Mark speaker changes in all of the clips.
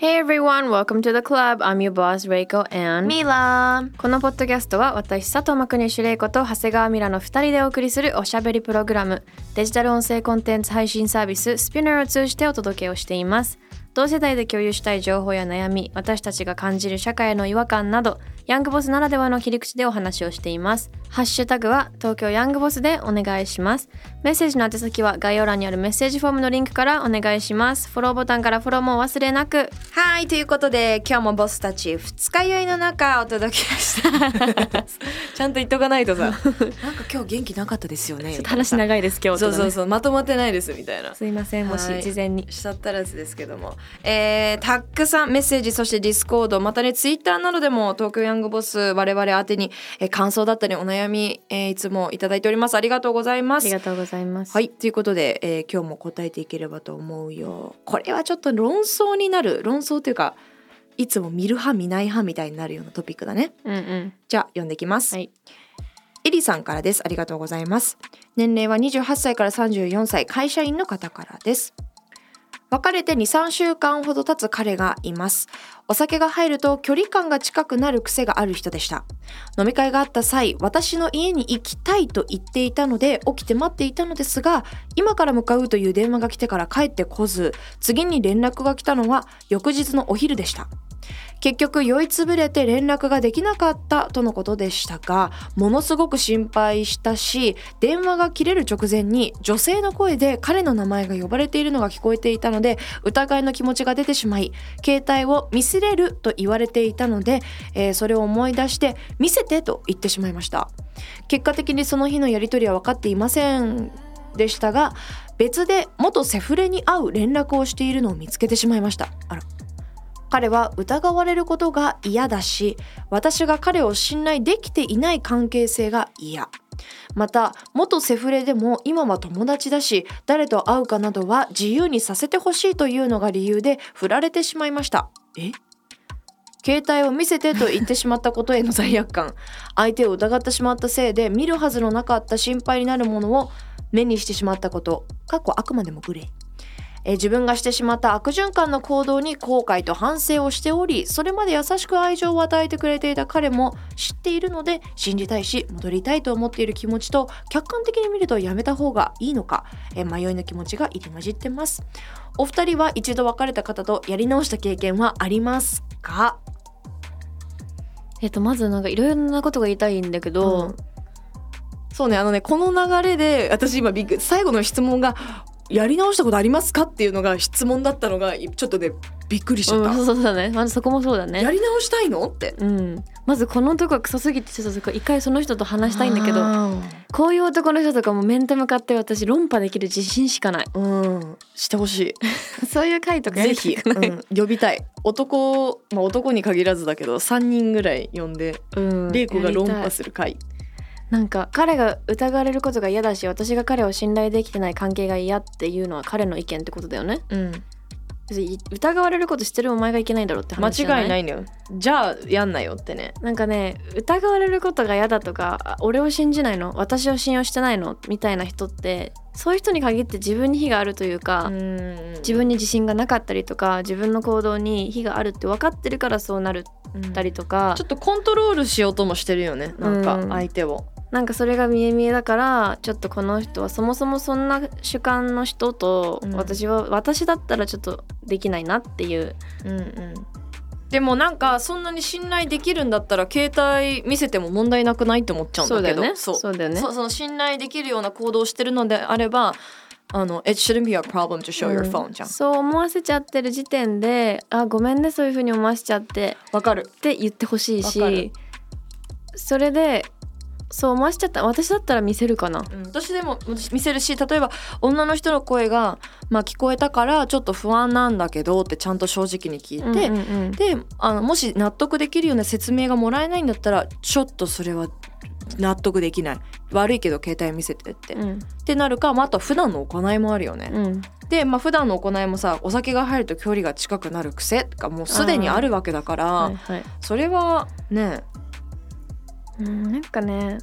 Speaker 1: Hey everyone, welcome to the club. I'm your boss, Reiko and
Speaker 2: ミラー
Speaker 1: このポッドキャストは私佐藤真国主玲子と長谷川ミラの2人でお送りするおしゃべりプログラムデジタル音声コンテンツ配信サービス Spinner を通じてお届けをしています。同世代で共有したい情報や悩み私たちが感じる社会への違和感などヤングボスならではの切り口でお話をしています。ハッシュタグは東京ヤングボスでお願いします。メッセージの宛先は概要欄にあるメッセージフォームのリンクからお願いします。フォローボタンからフォローもお忘れなく。
Speaker 2: はいということで今日もボスたち二日酔いの中お届けした ちゃんと言っとかないとさ。なんか今日元気なかったですよね。
Speaker 1: 話長いです今日
Speaker 2: そうそう
Speaker 1: う
Speaker 2: そうまとまってないですみたいな
Speaker 1: すいませんもし
Speaker 2: はい
Speaker 1: 事前に。
Speaker 2: 舌ったらずですけども、えー、たくさんメッセージそしてディスコードまたねツイッターなどでも東京ヤングボス我々宛てに、えー感想だったりお悩み、えーいつもいただいております。ありがとうございます。
Speaker 1: ありがとうございます。
Speaker 2: はい。ということで、えー今日も答えていければと思うよ。これはちょっと論争になる。論争というかいつも見る派見ない派みたいになるようなトピックだね。
Speaker 1: うんうん。
Speaker 2: じゃあ読んでいきます、
Speaker 1: はい。
Speaker 2: エリさんからです。ありがとうございます。年齢は28歳から34歳。会社員の方からです。別れて23週間ほど経つ彼がいますお酒が入ると距離感が近くなる癖がある人でした。飲み会があった際私の家に行きたいと言っていたので起きて待っていたのですが今から向かうという電話が来てから帰ってこず次に連絡が来たのは翌日のお昼でした。結局酔いつぶれて連絡ができなかったとのことでしたがものすごく心配したし電話が切れる直前に女性の声で彼の名前が呼ばれているのが聞こえていたので疑いの気持ちが出てしまい携帯を見せれると言われていたので、えーそれを思い出して見せてと言ってしまいました。結果的にその日のやり取りは分かっていませんでしたが別で元セフレに会う連絡をしているのを見つけてしまいました。あら。彼は疑われることが嫌だし私が彼を信頼できていない関係性が嫌。また元セフレでも今は友達だし誰と会うかなどは自由にさせてほしいというのが理由で振られてしまいました。え？携帯を見せてと言ってしまったことへの罪悪感。相手を疑ってしまったせいで見るはずのなかった心配になるものを目にしてしまったこと。過去あくまでもグレーえー自分がしてしまった悪循環の行動に後悔と反省をしておりそれまで優しく愛情を与えてくれていた彼も知っているので信じたいし戻りたいと思っている気持ちと客観的に見るとやめた方がいいのか、えー迷いの気持ちが入り混じってますお二人は一度別れた方とやり直した経験はありますか？
Speaker 1: えっとまずなんかいろいろなことが言いたいんだけど、
Speaker 2: うんそうねあのねこの流れで私今びっくり最後の質問が「やり直したことありますか?」っていうのが質問だったのがちょっとねびっくりしちゃった。
Speaker 1: うん、そうだね。まずそこもそうだね。
Speaker 2: やり直したいの？って。
Speaker 1: うん、まずこの男がクソすぎてちょっと一回その人と話したいんだけど
Speaker 2: あ
Speaker 1: こういう男の人とかも面と向かって私論破できる自信しかない。
Speaker 2: ーうん。してほし
Speaker 1: そういう回と
Speaker 2: い。
Speaker 1: か
Speaker 2: ぜひ、うん。呼びたい。男まあ男に限らずだけど3人ぐらい呼んで
Speaker 1: うん。
Speaker 2: 玲子が論破する回。
Speaker 1: なんか彼が疑われることが嫌だし私が彼を信頼できてない関係が嫌っていうのは彼の意見ってことだよね。
Speaker 2: うん
Speaker 1: 疑われることしてるお前がいけないだろうって
Speaker 2: 間
Speaker 1: 話じゃない？
Speaker 2: 違いないのよ。じゃあやんなよってね。
Speaker 1: なんかね疑われることが嫌だとかあ俺を信じないの？私を信用してないの？みたいな人ってそういう人に限って自分に非があるというか、
Speaker 2: うん
Speaker 1: 自分に自信がなかったりとか自分の行動に非があるって分かってるからそうなるったりとか、
Speaker 2: ちょっとコントロールしようともしてるよねなんか
Speaker 1: うん。
Speaker 2: 相手を。
Speaker 1: なんかそれが見え見えだからちょっとこの人はそもそもそんな主観の人と
Speaker 2: うん。
Speaker 1: 私は、私だったらちょっとできないなっていう。
Speaker 2: うんうん。でもなんかそんなに信頼できるんだったら携帯見せても問題なくないって思っちゃうんだけど。
Speaker 1: そうだよね。
Speaker 2: そう。
Speaker 1: そうだよね。
Speaker 2: そその信頼できるような行動をしてるのであればあの It shouldn't be a problem to show your
Speaker 1: うん。
Speaker 2: phone じゃん
Speaker 1: そう思わせちゃってる時点であごめんねそういう風に思わせちゃって。
Speaker 2: わかる。
Speaker 1: って言ってほしいし。それでそう思わしちゃった。私だったら見せるかな。
Speaker 2: うん、私でも私見せるし例えば女の人の声が、まあ、聞こえたからちょっと不安なんだけどってちゃんと正直に聞いて、
Speaker 1: うんうんうん。
Speaker 2: であのもし納得できるような説明がもらえないんだったらちょっとそれは納得できない。悪いけど携帯見せてって、っ
Speaker 1: うん。
Speaker 2: てなるか、まあ、あとは普段の行いもあるよね。
Speaker 1: うん。
Speaker 2: で、まあ、普段の行いもさお酒が入ると距離が近くなる癖がもうすでにあるわけだから、
Speaker 1: はいはい。
Speaker 2: それはね
Speaker 1: うんなんかね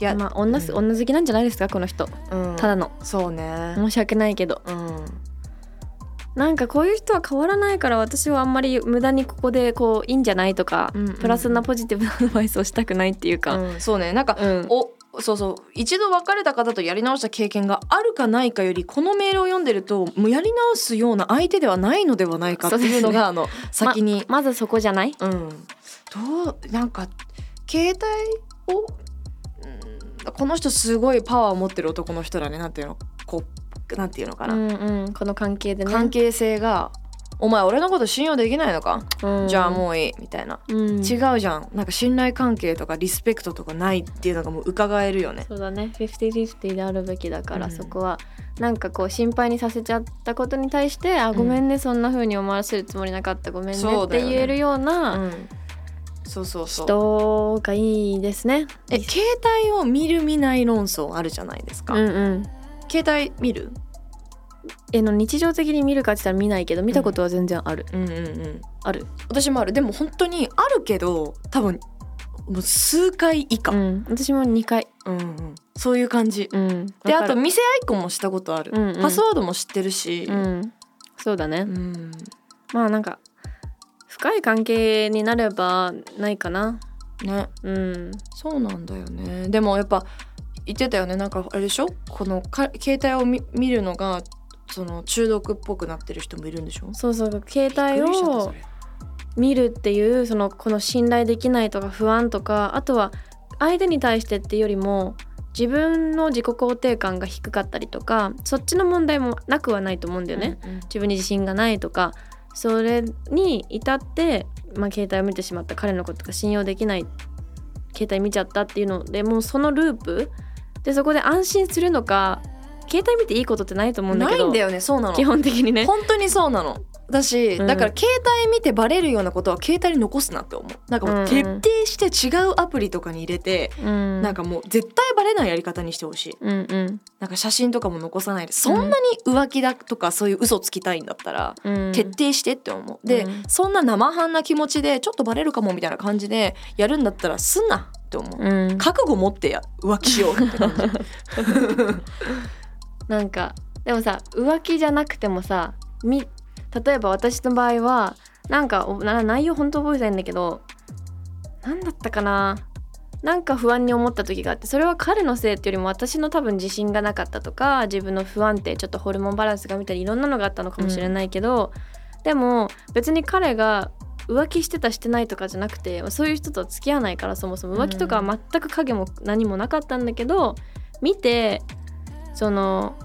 Speaker 2: いや、
Speaker 1: まあ女女好きなんじゃないですかこの人。
Speaker 2: うん。
Speaker 1: ただの。
Speaker 2: そうね、
Speaker 1: 申し訳ないけど。
Speaker 2: うん。
Speaker 1: なんかこういう人は変わらないから私はあんまり無駄にここでこういいんじゃないとか、
Speaker 2: うんうんうん。
Speaker 1: プラスなポジティブなアドバイスをしたくないっていうか、
Speaker 2: うんそうね。なんか、
Speaker 1: うん。
Speaker 2: おそうそう。一度別れた方とやり直した経験があるかないかよりこのメールを読んでるともうやり直すような相手ではないのではないかっていうのがあの 先に、
Speaker 1: まずそこじゃない？
Speaker 2: うん。どうなんか携帯を、うん、この人すごいパワーを持ってる男の人だねなんていうの？こうなんていうのかな、
Speaker 1: うんうんこの関係でね。
Speaker 2: 関係性が「お前俺のこと信用できないのか、
Speaker 1: うん。
Speaker 2: じゃあもういい」みたいな。
Speaker 1: うん、
Speaker 2: 違うじゃん。なんか信頼関係とかリスペクトとかないっていうのがもう伺えるよね。
Speaker 1: そうだね。50-50であるべきだから、
Speaker 2: うん。
Speaker 1: そこは。なんかこう心配にさせちゃったことに対して「あごめんね、そんな風に思わせるつもりなかった。ごめんね」って言えるよう
Speaker 2: う、
Speaker 1: なん
Speaker 2: そうそうそう。
Speaker 1: 人がいいですね。
Speaker 2: え携帯を見る見ない論争あるじゃないですか。
Speaker 1: うんうん
Speaker 2: 携帯見る？
Speaker 1: えの日常的に見るかって言ったら見ないけど見たことは全然ある、
Speaker 2: うんうんうん。
Speaker 1: ある、
Speaker 2: 私もある。でも本当にあるけど多分もう数回以下。
Speaker 1: う
Speaker 2: うん
Speaker 1: ん、私も2回、
Speaker 2: うんそういう感じ。
Speaker 1: うん、
Speaker 2: であと店アイコンもしたことある。
Speaker 1: うんうん
Speaker 2: パスワードも知ってるし。
Speaker 1: うん、そうだね、
Speaker 2: うん
Speaker 1: まあなんか深い関係になればないかな。
Speaker 2: ね。
Speaker 1: うん。
Speaker 2: そうなんだよね。でもやっぱ言ってたよね。なんかあれでしょ？このか携帯を見見るのがその中毒っぽくなってる人もいるんでしょ？
Speaker 1: そうそう携帯を
Speaker 2: れ。
Speaker 1: 見るっていうそのこの信頼できないとか不安とかあとは相手に対してっていうよりも自分の自己肯定感が低かったりとかそっちの問題もなくはないと思うんだよね、
Speaker 2: うんうん。
Speaker 1: 自分に自信がないとかそれに至って、まあ、携帯を見てしまった彼のことが信用できない。携帯見ちゃったっていうのでもうそのループ。でそこで安心するのか携帯見ていいことってないと思うんだけど
Speaker 2: ないんだよねそうなの。
Speaker 1: 基本的にね。
Speaker 2: 本当にそうなの。だし、
Speaker 1: うん。
Speaker 2: だから携帯見てバレるようなことは携帯に残すなって思う。なんかもう徹底して違うアプリとかに入れて、
Speaker 1: うん、
Speaker 2: なんかもう絶対バレないやり方にしてほしい。
Speaker 1: うんうん。
Speaker 2: なんか写真とかも残さないでそんなに浮気だとかそういう嘘つきたいんだったら、
Speaker 1: うん、
Speaker 2: 徹底してって思う。で、
Speaker 1: うん。
Speaker 2: そんな生半な気持ちでちょっとバレるかもみたいな感じでやるんだったらすんなって思う、
Speaker 1: うん、
Speaker 2: 覚悟持ってや浮気しようって感じ
Speaker 1: なんかでもさ浮気じゃなくてもさみ例えば私の場合はなんか内容本当覚えてないんだけど何だったかな？なんか不安に思った時があってそれは彼のせいっていうよりも私の多分自信がなかったとか自分の不安定ちょっとホルモンバランスが見たりいろんなのがあったのかもしれないけど、でも別に彼が浮気してたしてないとかじゃなくてそういう人とは付き合わないからそもそも。浮気とかは全く影も何もなかったんだけど見てその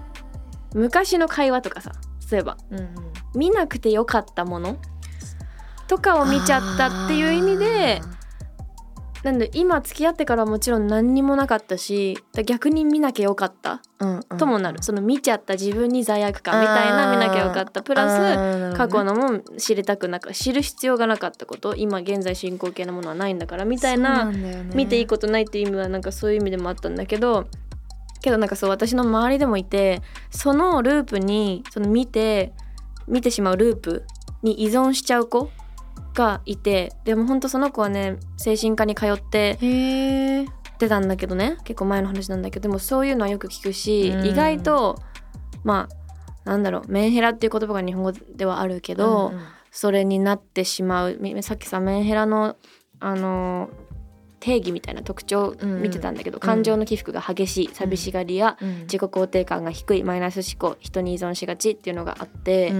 Speaker 1: 昔の会話とかさ例えば
Speaker 2: うんうん。
Speaker 1: 見なくてよかったものとかを見ちゃったっていう意味でなんで今付き合ってからはもちろん何にもなかったしだ逆に見なきゃよかった
Speaker 2: うんうん。
Speaker 1: ともなる、その見ちゃった自分に罪悪感みたいな見なきゃよかった。プラス過去
Speaker 2: の
Speaker 1: のも知りたくなか知る必要がなかったこと。今現在進行形のものはないんだからみたいな見ていいことないっていう意味はなんかそういう意味でもあったんだけどけどなんかそう私の周りでもいてそのループにその見て見てしまうループに依存しちゃう子がいてでも本当その子はね精神科に通って出たんだけどね結構前の話なんだけどでもそういうのはよく聞くし、
Speaker 2: うん。
Speaker 1: 意外とまあなんだろうメンヘラっていう言葉が日本語ではあるけど、それになってしまう。みさっきさメンヘラのあの定義みたいな特徴見てたんだけど、
Speaker 2: ん
Speaker 1: 感情の起伏が激しい寂しがりや、自己肯定感が低いマイナス思考人に依存しがちっていうのがあって、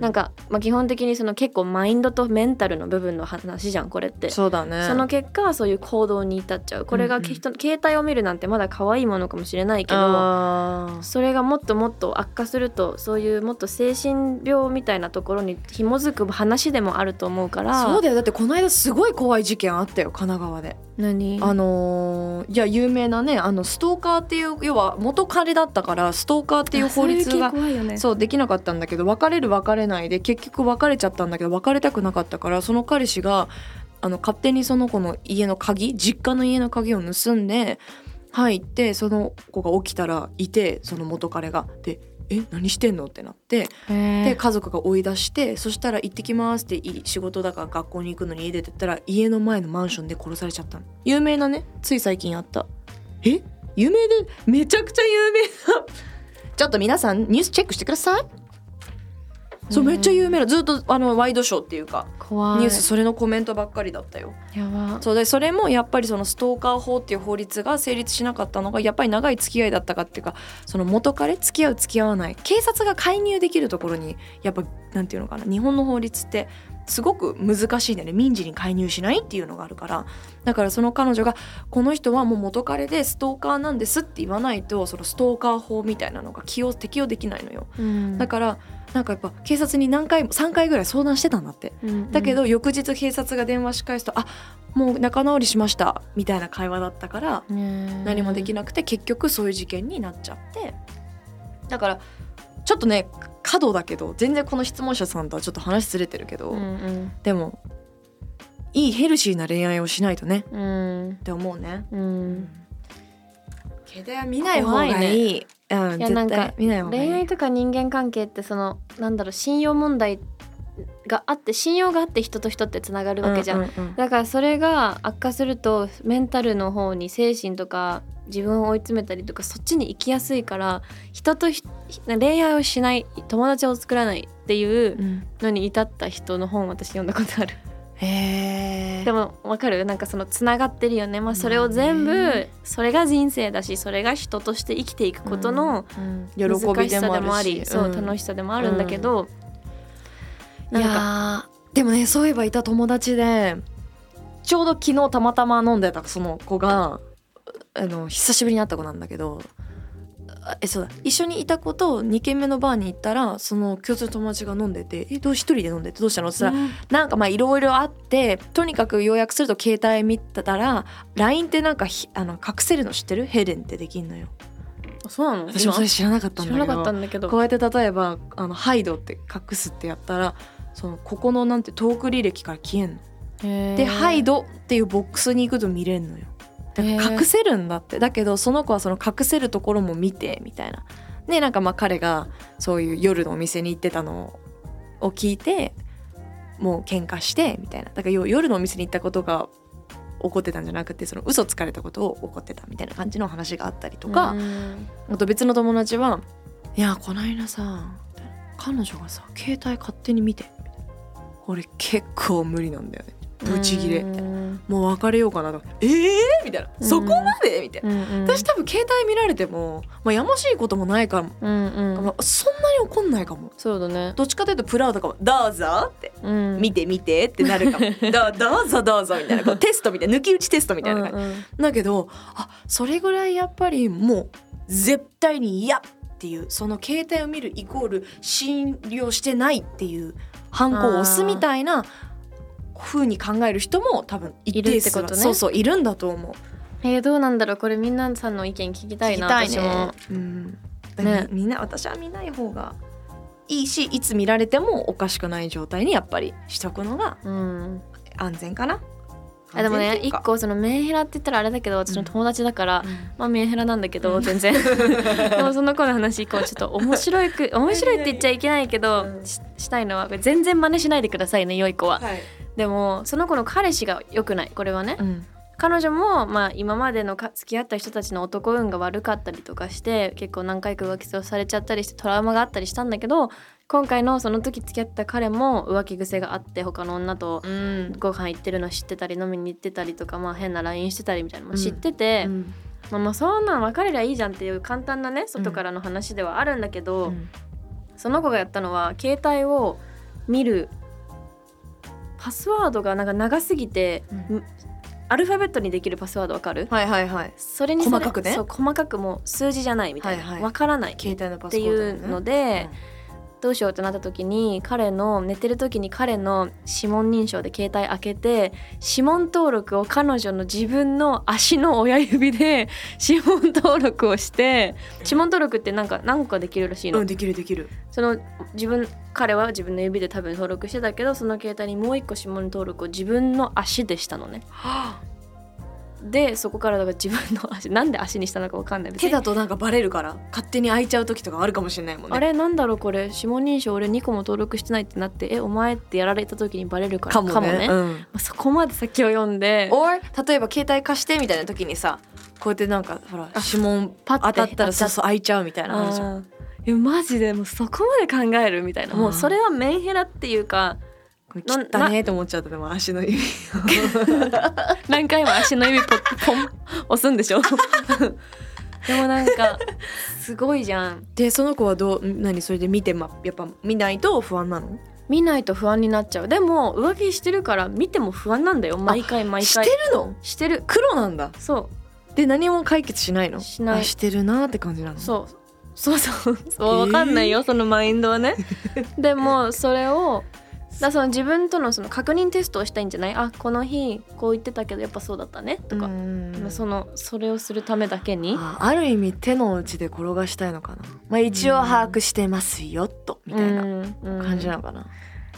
Speaker 1: なん
Speaker 2: か
Speaker 1: か、まあ、基本的にその結構マインドとメンタルの部分の話じゃんこれって。
Speaker 2: そうだね。
Speaker 1: その結果そういう行動に至っちゃう。これが
Speaker 2: うんうん
Speaker 1: 人、携帯を見るなんてまだ可愛いものかもしれないけどそれがもっともっと悪化するとそういうもっと精神病みたいなところに紐づく話でもあると思うから。
Speaker 2: そうだよ。だってこの間すごい怖い事件あったよ神奈川で
Speaker 1: 何？
Speaker 2: あのーいや有名なねあのストーカーっていう要は元彼だったからストーカーっていう法律が
Speaker 1: そう
Speaker 2: できなかったんだけど別れる別れないで結局別れちゃったんだけど別れたくなかったからその彼氏があの勝手にその子の家の鍵実家の家の鍵を盗んで入ってその子が起きたらいてその元彼が。でえ何してんの？ってなってで
Speaker 1: で
Speaker 2: 家族が追い出してそしたら行ってきますってい仕事だから学校に行くのに家出てったら家の前のマンションで殺されちゃったの。有名なねつい最近あった。え？有名でめちゃくちゃ有名な。ちょっと皆さんニュースチェックしてくださいそうめっちゃ有名なずっとあのワイドショーっていうか
Speaker 1: 怖い。
Speaker 2: ニュースそれのコメントばっかりだったよ。
Speaker 1: やば。
Speaker 2: そうでそれもやっぱりそのストーカー法っていう法律が成立しなかったのがやっぱり長い付き合いだったかっていうかその元彼付き合う付き合わない。警察が介入できるところにやっぱなんていうのかな日本の法律ってすごく難しいんだよね。民事に介入しないっていうのがあるから。だからその彼女がこの人はもう元彼でストーカーなんですって言わないとそのストーカー法みたいなのが適用できないのよ。
Speaker 1: うん。
Speaker 2: だからなんかやっぱ警察に何回も3回ぐらい相談してたんだって。
Speaker 1: うん
Speaker 2: だけど翌日警察が電話し返すと「あもう仲直りしました」みたいな会話だったから何
Speaker 1: 何
Speaker 2: もできなくて結局そういう事件になっちゃって。だからちょっとね過度だけど全然この質問者さんとはちょっと話ずれてるけど、
Speaker 1: うんうん。
Speaker 2: でもいいヘルシーな恋愛をしないとね
Speaker 1: うん。
Speaker 2: って思うね。
Speaker 1: うん。
Speaker 2: 携帯は見ない方がいい。うん、絶
Speaker 1: いやなんか
Speaker 2: 対見ない。
Speaker 1: 恋愛とか人間関係ってそのなんだろう信用問題があって信用があって人と人ってつながるわけじゃん、
Speaker 2: うんうんうん。
Speaker 1: だからそれが悪化するとメンタルの方に精神とか自分を追い詰めたりとかそっちに行きやすいから人とひ恋愛をしない友達を作らないっていう
Speaker 2: うん。
Speaker 1: のに至った人の本私読んだことある。
Speaker 2: へえ。
Speaker 1: でもわかる？なんかそのつながってるよね。まあそれを全部それが人生だしそれが人として生きていくことの難
Speaker 2: びで
Speaker 1: しさでもあ
Speaker 2: もあるし。
Speaker 1: りそう楽しさでもあるんだけど、
Speaker 2: いやーでもねそういえばいた友達でちょうど昨日たまたま飲んでたその子があの久しぶりに会った子なんだけどあえそうだ。一緒にいた子と2軒目のバーに行ったらその共通の友達が飲んでて「えどう一人で飲んでってどうしたの?」って言ったら、なんかまあいろいろあってとにかく要約すると携帯見てたら LINE ってなんかひあの隠せるの知ってる？ヘレンってできんのよ。
Speaker 1: あそうなの？
Speaker 2: 私もそれ知らなかったんだけど
Speaker 1: 知らなかったんだけど。
Speaker 2: こうやって例えばあのハイドって隠すってやったらそのここのなんてトーク履歴から消えんの。で
Speaker 1: で
Speaker 2: ハイドっていうボックスに行くと見れんのよ。隠せるんだって。だけどその子はその隠せるところも見てみたいな。でなんかまあ彼がそういう夜のお店に行ってたのを聞いてもう喧嘩してみたいな。だからよ夜のお店に行ったことが怒ってたんじゃなくてその嘘つかれたことを怒ってたみたいな感じの話があったりとか、あと別の友達は「いやこないださ彼女がさ携帯勝手に見て」俺結構無理なんだよねブチギレ。もう別れようかなと。ええー、みたいな。
Speaker 1: うん。
Speaker 2: そこまで？みたいな、私
Speaker 1: 私
Speaker 2: 多分携帯見られても、まあ、やましいこともないかも、
Speaker 1: うんうん。
Speaker 2: まあそんなに怒んないかも。
Speaker 1: そうだね。
Speaker 2: どっちかというとプラウドかも「どうぞ」って。
Speaker 1: うん「
Speaker 2: 見て見て」ってなるかも「どうどうぞどうぞ」みたいな。こうテストみたいな。抜き打ちテストみたいな感じ、
Speaker 1: うんうん。
Speaker 2: だけどあそれぐらいやっぱりもう絶対に嫌っていうその携帯を見るイコール信用してないっていうハンコを押すみたいな風に考える人も多分一定数
Speaker 1: いるってことね。
Speaker 2: そうそういるんだと思う。
Speaker 1: えーどうなんだろうこれみんなさんの意見聞きたいな私も。
Speaker 2: う。ん、だ
Speaker 1: ね
Speaker 2: からみみんな私は見ない方がいいしいつ見られてもおかしくない状態にやっぱりしとくのが
Speaker 1: うん。
Speaker 2: 安全かな。
Speaker 1: あでもね
Speaker 2: 安全っていうか。
Speaker 1: 一個そのメンヘラって言ったらあれだけど私の友達だから、
Speaker 2: うん。
Speaker 1: まあメンヘラなんだけど、
Speaker 2: うん。
Speaker 1: 全然。でもその子の話以降ちょっと面白いく面白いって言っちゃいけないけど、
Speaker 2: うん
Speaker 1: ししたいのはこれ全然真似しないでくださいね良い子は、
Speaker 2: はい
Speaker 1: でもその子の彼氏が良くないこれはね、
Speaker 2: うん。
Speaker 1: 彼女もまあ今までのか付き合った人たちの男運が悪かったりとかして結構何回か浮気されちゃったりしてトラウマがあったりしたんだけど今回のその時付き合った彼も浮気癖があって他の女と
Speaker 2: うん。
Speaker 1: ご飯行ってるの知ってたり飲みに行ってたりとか、まあ、変な LINE してたりみたいなのも知ってて、
Speaker 2: うん。
Speaker 1: まあ、まあそんなん別れりゃいいじゃんっていう簡単なね外からの話ではあるんだけど、
Speaker 2: うん。
Speaker 1: その子がやったのは携帯を見るパスワードがなんか長すぎて、
Speaker 2: うん。
Speaker 1: アルファベットにできるパスワードわかる？
Speaker 2: はいはいはい。
Speaker 1: それに
Speaker 2: 細かくね。
Speaker 1: そう細かくもう数字じゃないみたいな、
Speaker 2: はいはい。
Speaker 1: わからないっ
Speaker 2: 携帯のパス
Speaker 1: ていうので、どうしようってなった時に彼の寝てる時に彼の指紋認証で携帯開けて指紋登録を彼女の自分の足の親指で 指紋登録をして指紋登録ってなんか何個かできるらしいの、
Speaker 2: うんできるできる。
Speaker 1: その自分彼は自分の指で多分登録してたけどその携帯にもう一個指紋登録を自分の足でしたのねでそこからだから自分の足 なんで足にしたのか分かんない。
Speaker 2: 手だとなんかバレるから勝手に開いちゃう時とかあるかもしれないもんね。
Speaker 1: あれなんだろうこれ。指紋認証俺2個も登録してないってなってえお前ってやられた時にバレるから
Speaker 2: かもね。うん。
Speaker 1: まあそこまで先を読んで。
Speaker 2: or 例えば携帯貸してみたいな時にさこうやってなんかほら指紋
Speaker 1: パッて
Speaker 2: 当たったらそうそう開いちゃうみたいなのあるじゃん。
Speaker 1: あー。えマジでもうそこまで考えるみたいな。もうそれはメンヘラっていうか
Speaker 2: これ切ったねと思っちゃったでも足の指
Speaker 1: 何回も足の指ポッポン押すんでしょ？でもなんかすごいじゃん。
Speaker 2: でその子はどう何それで見てまやっぱ見ないと不安なの？
Speaker 1: 見ないと不安になっちゃう。でも浮気してるから見ても不安なんだよ。毎回毎
Speaker 2: して
Speaker 1: 回
Speaker 2: るの？
Speaker 1: してる。
Speaker 2: 黒なんだ。
Speaker 1: そ
Speaker 2: で何も解決しないの？
Speaker 1: しない。
Speaker 2: あしてるなって感じなの？
Speaker 1: うそう。そうそう。そうわかんないよ、そのマインドはね。でもそれをだその自分とのその確認テストをしたいんじゃない？あこの日こう言ってたけどやっぱそうだったね。とか、まあそのそれをするためだけに。
Speaker 2: あある意味手の内で転がしたいのかな、まあ、一応把握してますよとみたいな
Speaker 1: な
Speaker 2: 感じなのかな、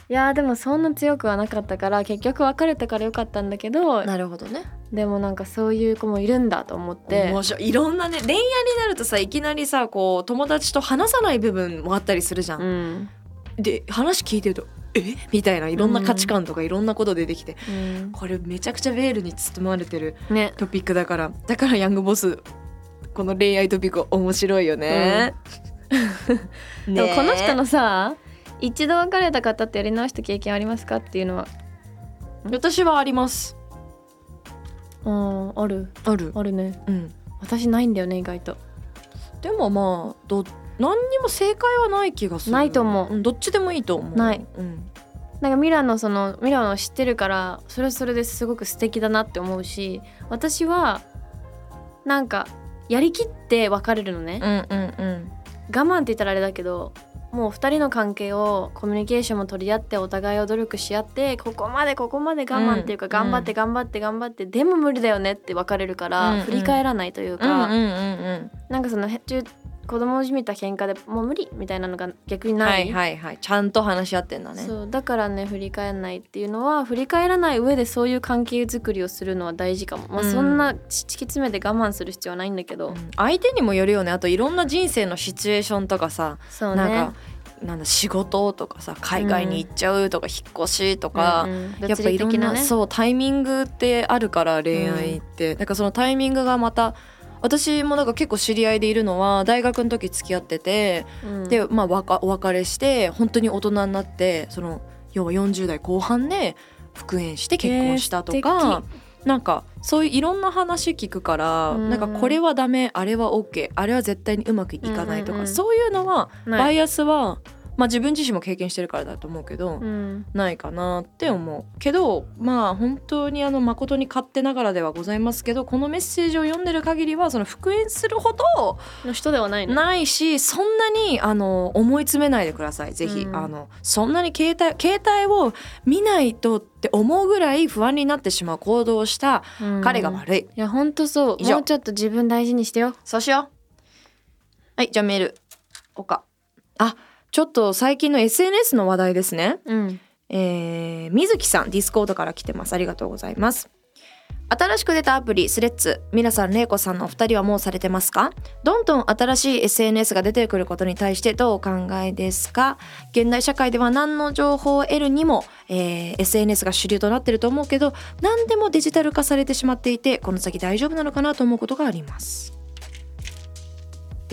Speaker 1: いやーでもそんな強くはなかったから結局別れたからよかったんだけど
Speaker 2: なるほどね。
Speaker 1: でもなんかそういう子もいるんだと思って。
Speaker 2: 面白い。いろんなね恋愛になるとさいきなりさこう友達と話さない部分もあったりするじゃん、
Speaker 1: うん、
Speaker 2: で話聞いてると「え？みたいないろんな価値観とかいろんなこと出てきて、
Speaker 1: うん、
Speaker 2: これめちゃくちゃベールに包まれてる
Speaker 1: ね。
Speaker 2: トピックだから。だからヤングボスこの恋愛トピック面白いよね。
Speaker 1: でもこの人のさ一度別れた方ってやり直した経験ありますかっていうのは？
Speaker 2: 私はあります。
Speaker 1: うんある。
Speaker 2: ある。
Speaker 1: あるね。
Speaker 2: うん。
Speaker 1: 私ないんだよね意外と。
Speaker 2: でもまあど何にも正解はない気がする。
Speaker 1: ないと思うん
Speaker 2: どっちでもいいと思う。
Speaker 1: ない。
Speaker 2: うん。
Speaker 1: なんかミラのそのミラの知ってるからそれはそれですごく素敵だなって思うし私はなんかやりきって別れるのね、
Speaker 2: うんうんうん。
Speaker 1: 我慢って言ったらあれだけどもう2人の関係をコミュニケーションも取り合ってお互いを努力し合ってここまでここまで我慢っていうか、
Speaker 2: うん
Speaker 1: 頑張って頑張って頑張って、でも無理だよねって別れるから、
Speaker 2: うんうん
Speaker 1: 振り返らないという
Speaker 2: うん
Speaker 1: か、
Speaker 2: うんうんうん。
Speaker 1: なんかそのへ中子供をじみた喧嘩でもう無理みたいなのが逆にな、
Speaker 2: はいいはいはい。ちゃんと話し合ってんだね。
Speaker 1: そうだからね振り返らないっていうのは振り返らない上でそういう関係づくりをするのは大事かも、まあ、
Speaker 2: うん。
Speaker 1: そんな突き詰めて我慢する必要はないんだけど、
Speaker 2: うん。相手にもよるよね。あといろんな人生のシチュエーションとかさ、
Speaker 1: そうね。
Speaker 2: なんかなんだ仕事とかさ海外に行っちゃうとか引っ越しとか、
Speaker 1: うんうん。
Speaker 2: やっぱいろんな
Speaker 1: ね
Speaker 2: そうタイミングってあるから恋愛って、だからそのタイミングがまた私もなんか結構知り合いでいるのは大学の時付き合ってて、
Speaker 1: うん。
Speaker 2: でまあわかお別れして本当に大人になってその要は40代後半で復縁して結婚したとか、なんかそういういろんな話聞くから、
Speaker 1: うん。
Speaker 2: なんかこれはダメあれは OK あれは絶対にうまくいかないとか、
Speaker 1: うんうんうん
Speaker 2: そういうのはバイアスは、まあ、自分自身も経験してるからだと思うけど、
Speaker 1: うん。
Speaker 2: ないかなって思うけどまあ本当にあの誠に勝手ながらではございますけどこのメッセージを読んでる限りはその復縁するほど
Speaker 1: の人ではないの。
Speaker 2: ないしそんなにあの思い詰めないでください。ぜひ、
Speaker 1: うん。
Speaker 2: あのそんなに携帯携帯を見ないとって思うぐらい不安になってしまう行動をした彼が悪い、
Speaker 1: いやほんとそう。もうちょっと自分大事にしてよ。
Speaker 2: そうしよう。はいじゃあメール。おか。あちょっと最近の SNS の話題ですね。
Speaker 1: うん。
Speaker 2: えー、水木さんディスコードから来てます。ありがとうございます。新しく出たアプリスレッズ。皆さん玲子さんのお二人はもうされてますか？どんどん新しい SNS がどてくることに対してどうお考えですか？現代社会では何の情報を得るにも、えー SNS が主流となってると思うけど何でもデジタル化されてしまっていてこの先大丈夫なのかなと思うことがあります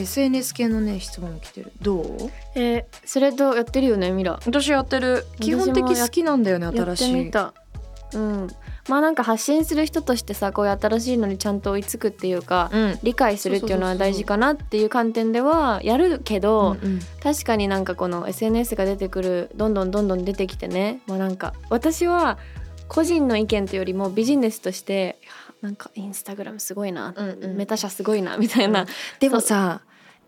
Speaker 2: SNS 系のね質問来てる。どう？
Speaker 1: えー、それとやってるよねミラ。
Speaker 2: 私やってる。基本的好きなんだよね
Speaker 1: やって
Speaker 2: 新しい
Speaker 1: みた。うん。まあなんか発信する人としてさこういう新しいのにちゃんと追いつくっていうか、
Speaker 2: うん。
Speaker 1: 理解するっていうのは大事かなっていう観点ではやるけど、
Speaker 2: うんうん
Speaker 1: 確かになんかこの SNS が出てくるどんどんどんどん出てきてね。まあなんか私は個人の意見というよりもビジネスとしていやなんかインスタグラムすごいな、
Speaker 2: うんうん。
Speaker 1: メタ社すごいなみたいな、
Speaker 2: でもさ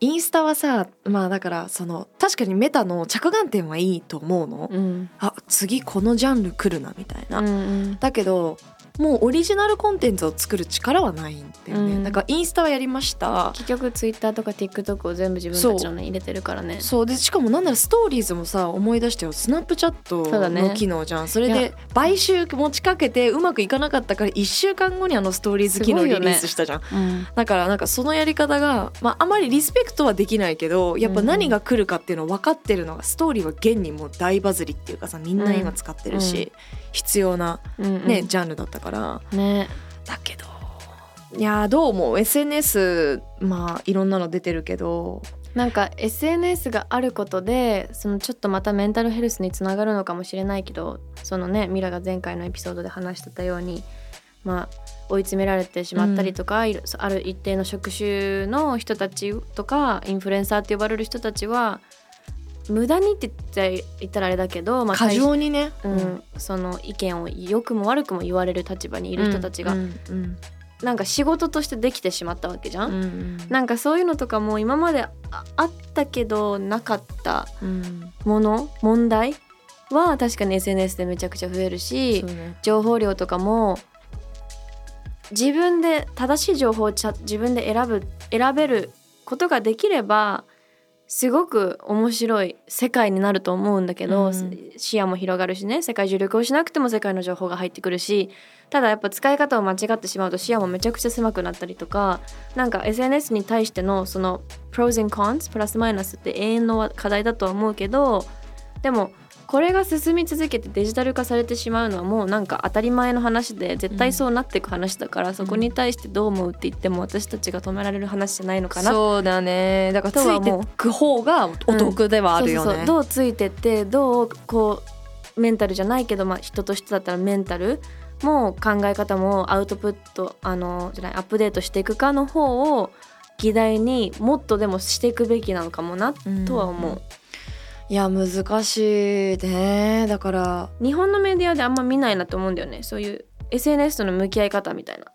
Speaker 2: インスタはさまあだからその確かにメタの着眼点はいいと思うの、
Speaker 1: うん。
Speaker 2: あ次このジャンル来るなみたいな、
Speaker 1: うんうん。
Speaker 2: だけどもうオリジナルコンテンツを作る力はないんだよね、
Speaker 1: うん。
Speaker 2: だからインスタはやりました。
Speaker 1: 結局ツイッターとか TikTok を全部自分たちのね入れてるからね。
Speaker 2: そう。でしかもなんならストーリーズもさ思い出してよスナップチャットの機能じゃん。そ,、れで買収持ちかけてうまくいかなかったから1週間後にあのストーリーズ機能リ
Speaker 1: すごいよね
Speaker 2: リースしたじゃん、
Speaker 1: うん。
Speaker 2: だからなんかそのやり方が、まあ、あまりリスペクトはできないけどやっぱ何が来るかっていうの分かってるのがストーリーは現にもう大バズりっていうかさみんな今使ってるし、
Speaker 1: うん。
Speaker 2: 必要な、
Speaker 1: うん。うん
Speaker 2: ねジャンルだったから
Speaker 1: ね。
Speaker 2: だけど。いやーどう思う？SNS まあいろんなの出てるけど。
Speaker 1: なんか SNS があることでそのちょっとまたメンタルヘルスにつながるのかもしれないけどそのねミラが前回のエピソードで話してたようにまあ追い詰められてしまったりとか、いろある一定の職種の人たちとかインフルエンサーって呼ばれる人たちは無駄にって言っちゃ言ったらあれだけど、まあ、
Speaker 2: 過剰にね、
Speaker 1: うん、その意見を良くも悪くも言われる立場にいる人たちが、
Speaker 2: うんうん
Speaker 1: なんか仕事としてできてしまったわけじゃん。
Speaker 2: うんうん。
Speaker 1: なんかそういうのとかも今までああったけどなかった
Speaker 2: うん。
Speaker 1: もの問題は確かに SNS でめちゃくちゃ増えるし
Speaker 2: ね。
Speaker 1: 情報量とかも自分で正しい情報をちゃ自分で選ぶ選べることができればすごく面白い世界になると思うんだけど、
Speaker 2: うん。
Speaker 1: 視野も広がるしね世界中旅行しなくても世界の情報が入ってくるしただやっぱ使い方を間違ってしまうと視野もめちゃくちゃ狭くなったりとかなんか SNS に対してのその pros and cons プラスマイナスって永遠の課題だとは思うけどでもこれが進み続けてデジタル化されてしまうのはもうなんか当たり前の話で絶対そうなっていく話だから、そこに対してどう思うって言っても私たちが止められる話じゃないのかな。
Speaker 2: そうだね。だからついて
Speaker 1: とは思う
Speaker 2: く方がお得ではあるよね。
Speaker 1: そうそうそう。どうついてってどうこうメンタルじゃないけど、まあ、人としてだったらメンタル。も考え方もアウトプットあのじゃないアップデートしていくかの方を議題にもっとでもしていくべきなのかもなとは思う、
Speaker 2: いや難しいね。だから
Speaker 1: 日本のメディアであんま見ないなと思うんだよね。そういう SNS との向き合い方みたいな。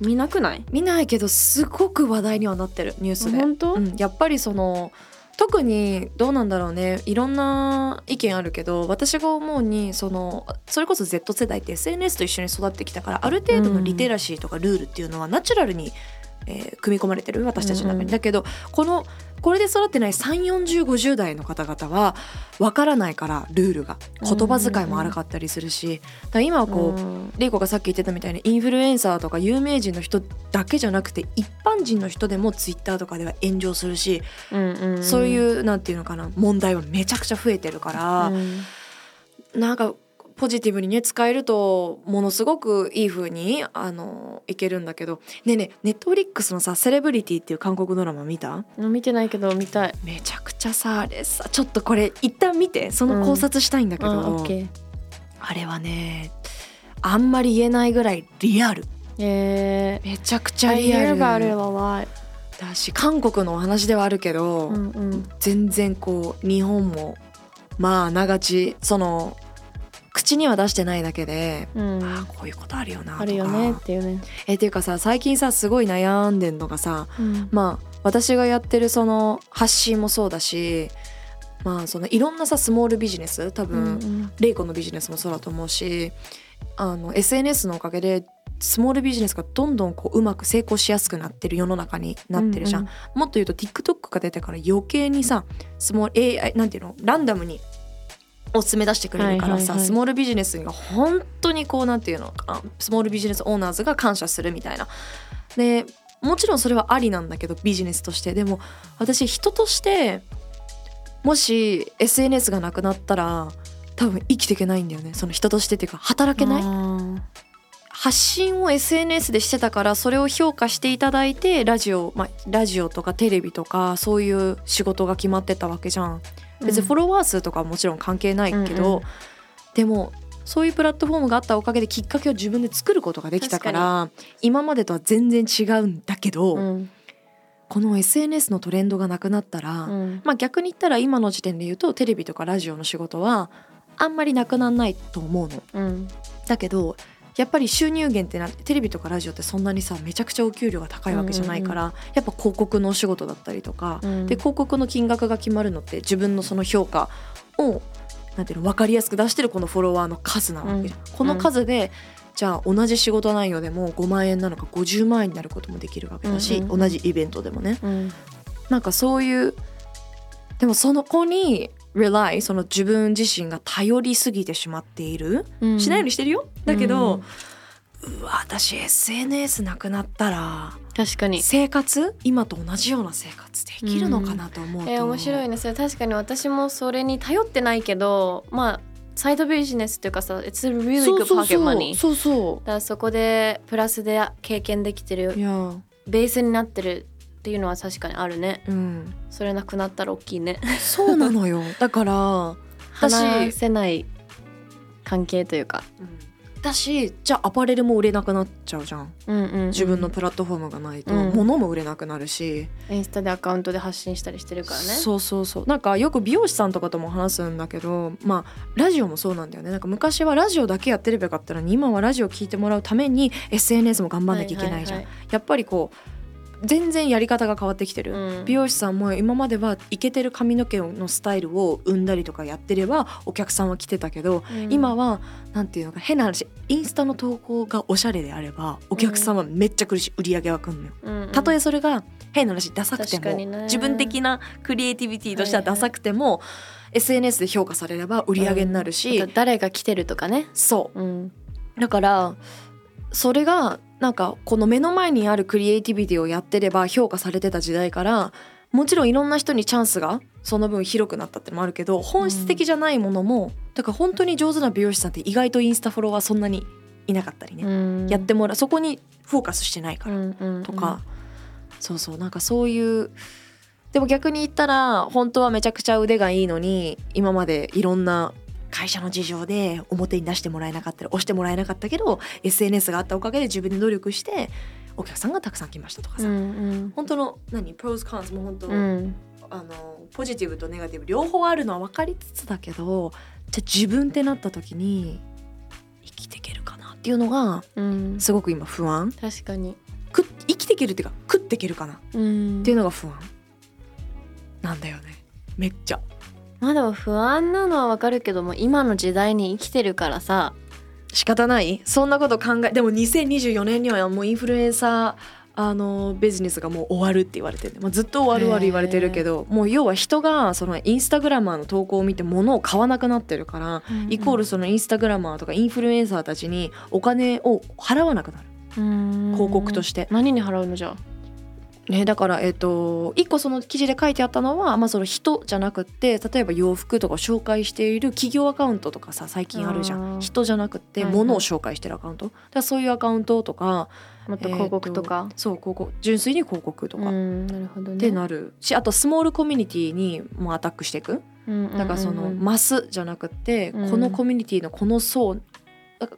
Speaker 1: 見なくない？
Speaker 2: 見ないけどすごく話題にはなってるニュースで、
Speaker 1: 本当、
Speaker 2: うん、やっぱりその特にどうなんだろうね。いろんな意見あるけど私が思うにそのそれこそ Z 世代って SNS と一緒に育ってきたからある程度のリテラシーとかルールっていうのはナチュラルに、えー組み込まれてる私たちの中に、
Speaker 1: うんうん。
Speaker 2: だけどこのこれで育ってない34050代の方々はわからないからルールが言葉遣いも荒かったりするし、今はこう、
Speaker 1: うん。
Speaker 2: レイコがさっき言ってたみたいにインフルエンサーとか有名人の人だけじゃなくて一般人の人でもツイッターとかでは炎上するし、そういうなんていうのかな問題はめちゃくちゃ増えてるから、
Speaker 1: うん。
Speaker 2: なんかポジティブにね使えるとものすごくいい風にあのいけるんだけど。ねえねネットフリックスのさ「セレブリティ」っていう韓国ドラマ見た？
Speaker 1: 見てないけど見たい。
Speaker 2: めちゃくちゃさあれさちょっとこれ一旦見て。その考察したいんだけど、
Speaker 1: うん。オッケー。
Speaker 2: あれはねあんまり言えないぐらいリアル。
Speaker 1: えー
Speaker 2: めちゃくちゃリアル。
Speaker 1: it a lot
Speaker 2: だし韓国のお話ではあるけど、
Speaker 1: うんうん。
Speaker 2: 全然こう日本もまああながちその口には出してないだけで、
Speaker 1: うん。
Speaker 2: ああこういうことあるよなとか。
Speaker 1: あるよねっていうね、
Speaker 2: えっていうかさ最近さすごい悩んでんのがさ
Speaker 1: うん。
Speaker 2: まあ私がやってるその発信もそうだしまあそのいろんなさスモールビジネス多分、
Speaker 1: うん
Speaker 2: レイコのビジネスもそうだと思うしあの SNS のおかげでスモールビジネスがどんどんこううまく成功しやすくなってる世の中になってるじゃん、
Speaker 1: うん
Speaker 2: もっと言うと TikTok が出てから余計にさスモール AI なんていうの？ランダムにおすすめ出してくれるからさ、スモールビジネスが本当にこうなんていうのかなスモールビジネスオーナーズが感謝するみたいな。でもちろんそれはありなんだけどビジネスとして。でも私人としてもし SNS がなくなったら多分生きていけないんだよね。その人としてっていうか働けない？
Speaker 1: あ
Speaker 2: 発信を SNS でしてたからそれを評価していただいてラジオ、まあ、ラジオとかテレビとかそういう仕事が決まってたわけじゃん。
Speaker 1: ー
Speaker 2: 別にフォロワー数とかはもちろん関係ないけど、
Speaker 1: うんうん。
Speaker 2: でもそういうプラットフォームがあったおかげできっかけを自分で作ることができたから今までとは全然違うんだけど、
Speaker 1: うん。
Speaker 2: この SNS のトレンドがなくなったら、
Speaker 1: うん。
Speaker 2: まあ逆に言ったら今の時点で言うとテレビとかラジオの仕事はあんまりなくならないと思うの。
Speaker 1: うん。
Speaker 2: だけどやっぱり収入源ってなテレビとかラジオってそんなにさめちゃくちゃお給料が高いわけじゃないから、やっぱ広告のお仕事だったりとか、
Speaker 1: うん。
Speaker 2: で広告の金額が決まるのって自分のその評価をなんていうの分かりやすく出してるこのフォロワーの数なわけじゃん、この数でじゃあ同じ仕事内容でも5万円なのか50万円になることもできるわけだし、
Speaker 1: うんうん。
Speaker 2: 同じイベントでもね。
Speaker 1: うん。
Speaker 2: なんかそういうでもその子に rely その自分自身が頼りすぎてしまっている、
Speaker 1: うん。
Speaker 2: しないようにしてるよ。だけど、うわ私 SNS なくなったら
Speaker 1: 確かに。
Speaker 2: 生活？今と同じような生活できるのかなと思うと、
Speaker 1: えー面白いね。それ確かに私もそれに頼ってないけどまあサイドビジネスっていうかさ It's a really
Speaker 2: そう
Speaker 1: good
Speaker 2: そう
Speaker 1: pocket
Speaker 2: そう。
Speaker 1: money
Speaker 2: そうそ
Speaker 1: だからそこでプラスで経験できてるベースになってるっていうのは確かにあるね。
Speaker 2: うん。
Speaker 1: それなくなったら大きいね。
Speaker 2: そうなのよ。だから私
Speaker 1: 話せない関係というか、
Speaker 2: だしじゃあアパレルも売れなくなっちゃうじゃん。
Speaker 1: うんうんうん。
Speaker 2: 自分のプラットフォームがないと、
Speaker 1: うん。
Speaker 2: 物も売れなくなるし、
Speaker 1: インスタでアカウントで発信したりしてるからね。
Speaker 2: そうそうそう。なんかよく美容師さんとかとも話すんだけどまあラジオもそうなんだよね。なんか昔はラジオだけやってればよかったのに今はラジオ聞いてもらうために SNS も頑張んなきゃいけないじゃん、
Speaker 1: は
Speaker 2: やっぱりこう全然やり方が変わってきてる、
Speaker 1: いはいうん。
Speaker 2: 美容師さんも今まではイケてる髪の毛のスタイルを生んだりとかやってればお客さんは来てたけど、
Speaker 1: うん。
Speaker 2: 今はなんていうのか変な話インスタの投稿がおしゃれであればお客さんはめっちゃ来るし売り上げは来るのよ。
Speaker 1: うんうん。
Speaker 2: たとえそれが変な話ダサくても、自分的なクリエイティビティとしてはダサくても、SNS で評価されれば売り上げになるし、
Speaker 1: 誰が来てるとかね。
Speaker 2: そ
Speaker 1: う。ん。
Speaker 2: うだからそれがなんかこの目の前にあるクリエイティビティをやってれば評価されてた時代からもちろんいろんな人にチャンスがその分広くなったってのもあるけど本質的じゃないものも、だから本当に上手な美容師さんって意外とインスタフォロワーそんなにいなかったりね、
Speaker 1: うん。
Speaker 2: やってもらうそこにフォーカスしてないから
Speaker 1: うんうんうん。
Speaker 2: とか、そうそう。なんかそういうでも逆に言ったら本当はめちゃくちゃ腕がいいのに今までいろんな会社の事情で表に出してもらえなかったり押してもらえなかったけど SNS があったおかげで自分で努力してお客さんがたくさん来ましたとかさ、
Speaker 1: うんうん。
Speaker 2: 本当の何？プロズコンズも本当、
Speaker 1: うん。
Speaker 2: あのポジティブとネガティブ両方あるのは分かりつつだけどじゃあ自分ってなった時に生きていけるかなっていうのが
Speaker 1: うん。
Speaker 2: すごく今不安。
Speaker 1: 確かに。
Speaker 2: く生きていけるっていうか食っていけるかな
Speaker 1: うん
Speaker 2: っていうのが不安なんだよね。めっちゃ
Speaker 1: まあでも不安なのはわかるけども今の時代に生きてるからさ。
Speaker 2: 仕方ない？そんなこと考えでも2024年にはもうインフルエンサーあのビジネスがもう終わるって言われてる、まあ、ずっと終わる終わる言われてるけどもう要は人がそのインスタグラマーの投稿を見て物を買わなくなってるから、イコールそのインスタグラマーとかインフルエンサーたちにお金を払わなくなる。
Speaker 1: 広
Speaker 2: 広告として。
Speaker 1: 何に払うのじゃ
Speaker 2: ね、だから、えっと一個その記事で書いてあったのは、まあ、その人じゃなくって例えば洋服とかを紹介している企業アカウントとかさ最近あるじゃん。人じゃなくって
Speaker 1: はいはい。
Speaker 2: 物を紹介してるアカウント、だからそういうアカウントとか
Speaker 1: もっと広告とか。
Speaker 2: え、ーそう広告純粋に広告とか、
Speaker 1: う
Speaker 2: っ
Speaker 1: んなるほどね。
Speaker 2: てなる。しあとスモールコミュニティにもアタックしていく。だからそのマスじゃなくって、
Speaker 1: うん。
Speaker 2: このコミュニティのこの層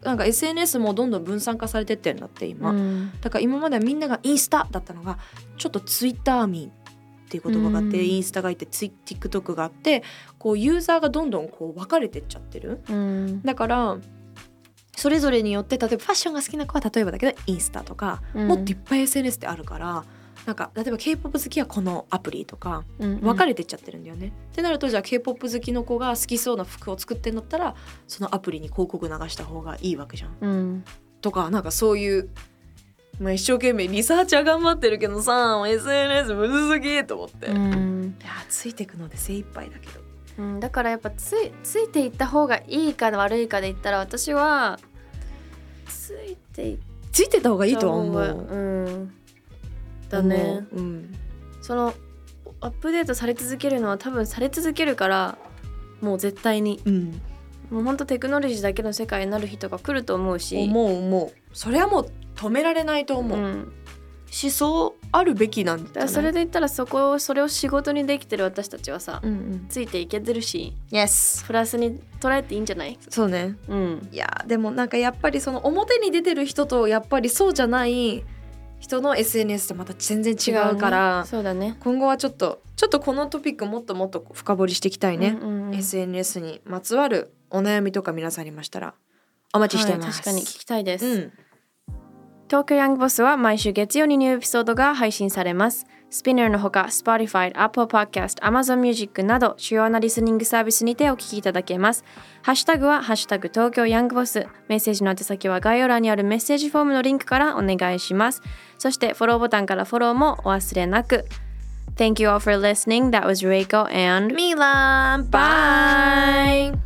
Speaker 2: なんか SNS もどんどん分散化されてってんだって今、
Speaker 1: うん。
Speaker 2: だから今まではみんながインスタだったのがちょっとツイッターミーっていう言葉があって、
Speaker 1: うん。
Speaker 2: インスタがいてツイ TikTok があってこうユーザーがどんどんこう分かれてっちゃってる。
Speaker 1: うん。
Speaker 2: だからそれぞれによって例えばファッションが好きな子は例えばだけどインスタとか、
Speaker 1: うん。
Speaker 2: もっといっぱい SNS ってあるからなんか例えば k p o p 好きはこのアプリとか
Speaker 1: うん
Speaker 2: 分かれてっちゃってるんだよね。ってなるとじゃあ k p o p 好きの子が好きそうな服を作ってんだったらそのアプリに広告流した方がいいわけじゃん。
Speaker 1: うん。
Speaker 2: とかなんかそういう、まあ、一生懸命リサーチャー頑張ってるけどさ SNS むずすぎと思って、い
Speaker 1: うん。
Speaker 2: やついていくので精一杯だけど。
Speaker 1: うん、だからやっぱついついていった方がいいか悪いかで言ったら私はついていっ
Speaker 2: ついてた方がいいとは思う。
Speaker 1: うんだね。
Speaker 2: 思う。うん。
Speaker 1: そのアップデートされ続けるのは多分され続けるからもう絶対に。
Speaker 2: うん、
Speaker 1: もうほんとテクノロジーだけの世界になる人が来ると思うし。
Speaker 2: 思う思う。それはもう止められないと思う、
Speaker 1: うん、
Speaker 2: 思想あるべきなん
Speaker 1: だそれで言ったらそこをそれを仕事にできてる私たちはさ、
Speaker 2: うんうん。
Speaker 1: ついていけてるし
Speaker 2: Yes
Speaker 1: プラスに捉えていいんじゃない？
Speaker 2: そうね。
Speaker 1: うん。
Speaker 2: いやでもなんかやっぱりその表に出てる人とやっぱりそうじゃない人の SNS ってまた全然違うから
Speaker 1: ね。そうだね。
Speaker 2: 今後はちょっとちょっとこのトピックもっともっと深掘りしていきたいね、
Speaker 1: うん
Speaker 2: SNS にまつわるお悩みとか皆さんありましたらお待ちしてます、
Speaker 1: はい確かに聞きたいです、
Speaker 2: うん。
Speaker 1: 東京ヤングボスは毎週月曜にニューエピソードが配信されます。スピナーのほか、Spotify、Apple Podcast、Amazon Music など主要なリスニングサービスにてお聞きいただけます。ハッシュタグはハッシュタグ東京ヤングボス。メッセージの宛先は概要欄にあるメッセージフォームのリンクからお願いします。そしてフォローボタンからフォローもお忘れなく。Thank you all for listening. That was Reiko and
Speaker 2: ミランバイ
Speaker 1: Bye!